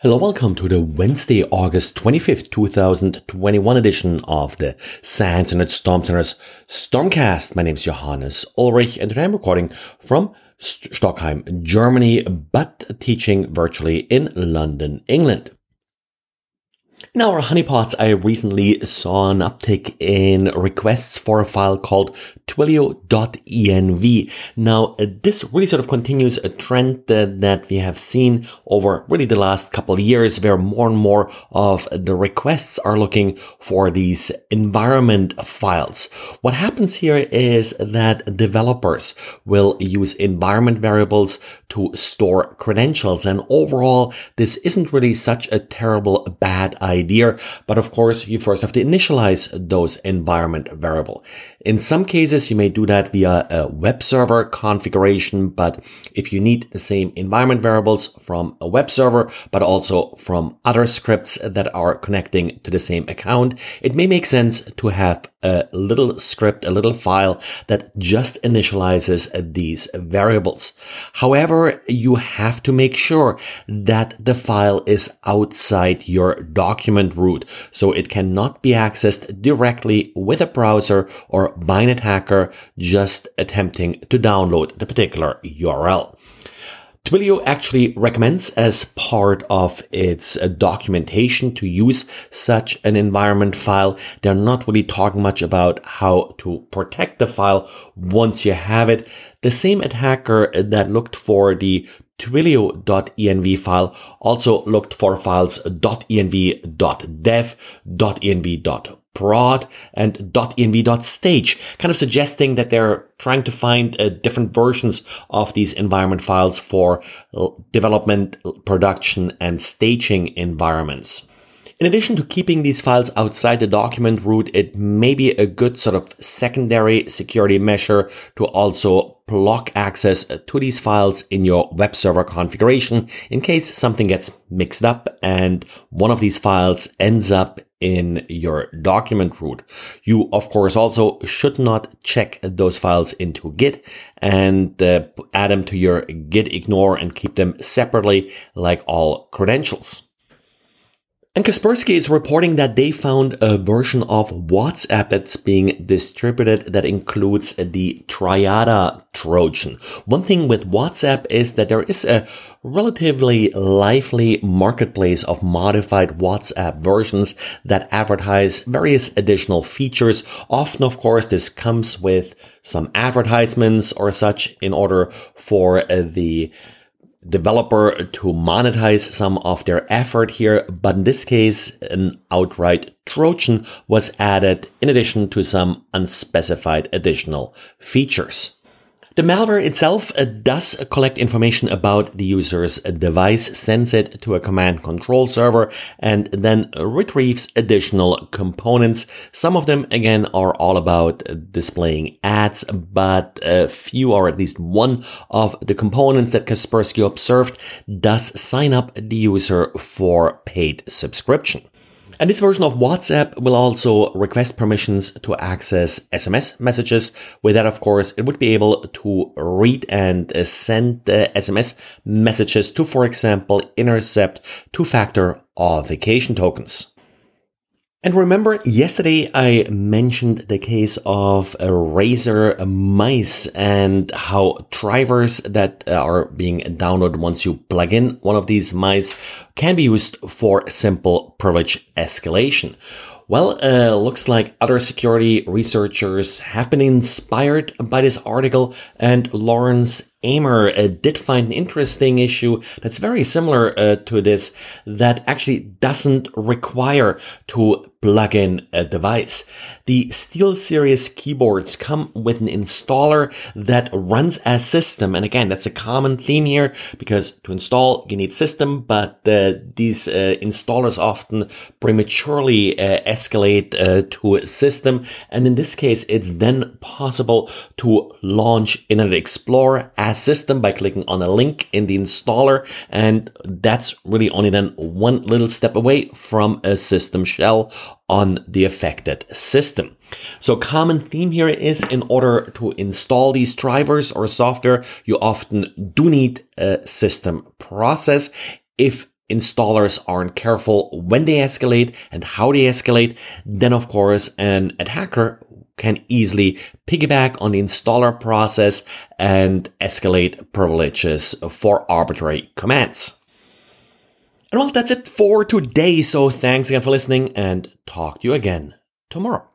Hello, welcome to the Wednesday, August 25th, 2021 edition of the SANS Internet Storm Center's Stormcast. My name is Johannes Ulrich and today I'm recording from St- Germany, but teaching virtually in London, England. In our honeypots, I recently saw an uptick in requests for a file called twilio.env. Now, this really sort of continues a trend that, that we have seen over really the last couple of years where more and more of the requests are looking for these environment files. What happens here is that developers will use environment variables to store credentials. And overall, this isn't really such a terrible bad idea. But of course, you first have to initialize those environment variable. In some cases, you may do that via a web server configuration, but if you need the same environment variables from a web server, but also from other scripts that are connecting to the same account, it may make sense to have a little script, a little file that just initializes these variables. However, you have to make sure that the file is outside your document root, so it cannot be accessed directly with a browser or by an attacker just attempting to download the particular URL. Twilio actually recommends as part of its documentation to use such an environment file. They're not really talking much about how to protect the file once you have it. The same attacker that looked for the twilio.env file also looked for files .env.dev, .env.prod, and .env.stage, kind of suggesting that they're trying to find uh, different versions of these environment files for development, production, and staging environments. In addition to keeping these files outside the document root, it may be a good sort of secondary security measure to also block access to these files in your web server configuration in case something gets mixed up and one of these files ends up in your document root. You, of course, also should not check those files into Git and uh, add them to your Git ignore and keep them separately like all credentials. And Kaspersky is reporting that they found a version of WhatsApp that's being distributed that includes the Triada Trojan. One thing with WhatsApp is that there is a relatively lively marketplace of modified WhatsApp versions that advertise various additional features. Often, of course, this comes with some advertisements or such in order for uh, the developer to monetize some of their effort here, but in this case, an outright Trojan was added in addition to some unspecified additional features. The malware itself uh, does collect information about the user's device, sends it to a command control server, and then retrieves additional components. Some of them, again, are all about displaying ads, but a few, or at least one of the components that Kaspersky observed does sign up the user for paid subscription. And this version of WhatsApp will also request permissions to access SMS messages. With that, of course, it would be able to read and uh, send the SMS messages to, for example, intercept two-factor authentication tokens. And remember, yesterday I mentioned the case of a Razer mice and how drivers that are being downloaded once you plug in one of these mice can be used for simple privilege escalation. Well, uh, looks like other security researchers have been inspired by this article, and Lawrence Amer uh, did find an interesting issue that's very similar uh, to this that actually doesn't require to plug in a device. The SteelSeries keyboards come with an installer that runs as system. And again, that's a common theme here because to install, you need system, but uh, these uh, installers often prematurely uh, escalate uh, to a system. And in this case, it's then possible to launch Internet Explorer as system by clicking on a link in the installer. And that's really only then one little step away from a system shell on the affected system. So common theme here is in order to install these drivers or software, you often do need a system process. If installers aren't careful when they escalate and how they escalate, then of course an attacker can easily piggyback on the installer process and escalate privileges for arbitrary commands. And well, that's it for today. So thanks again for listening and talk to you again tomorrow.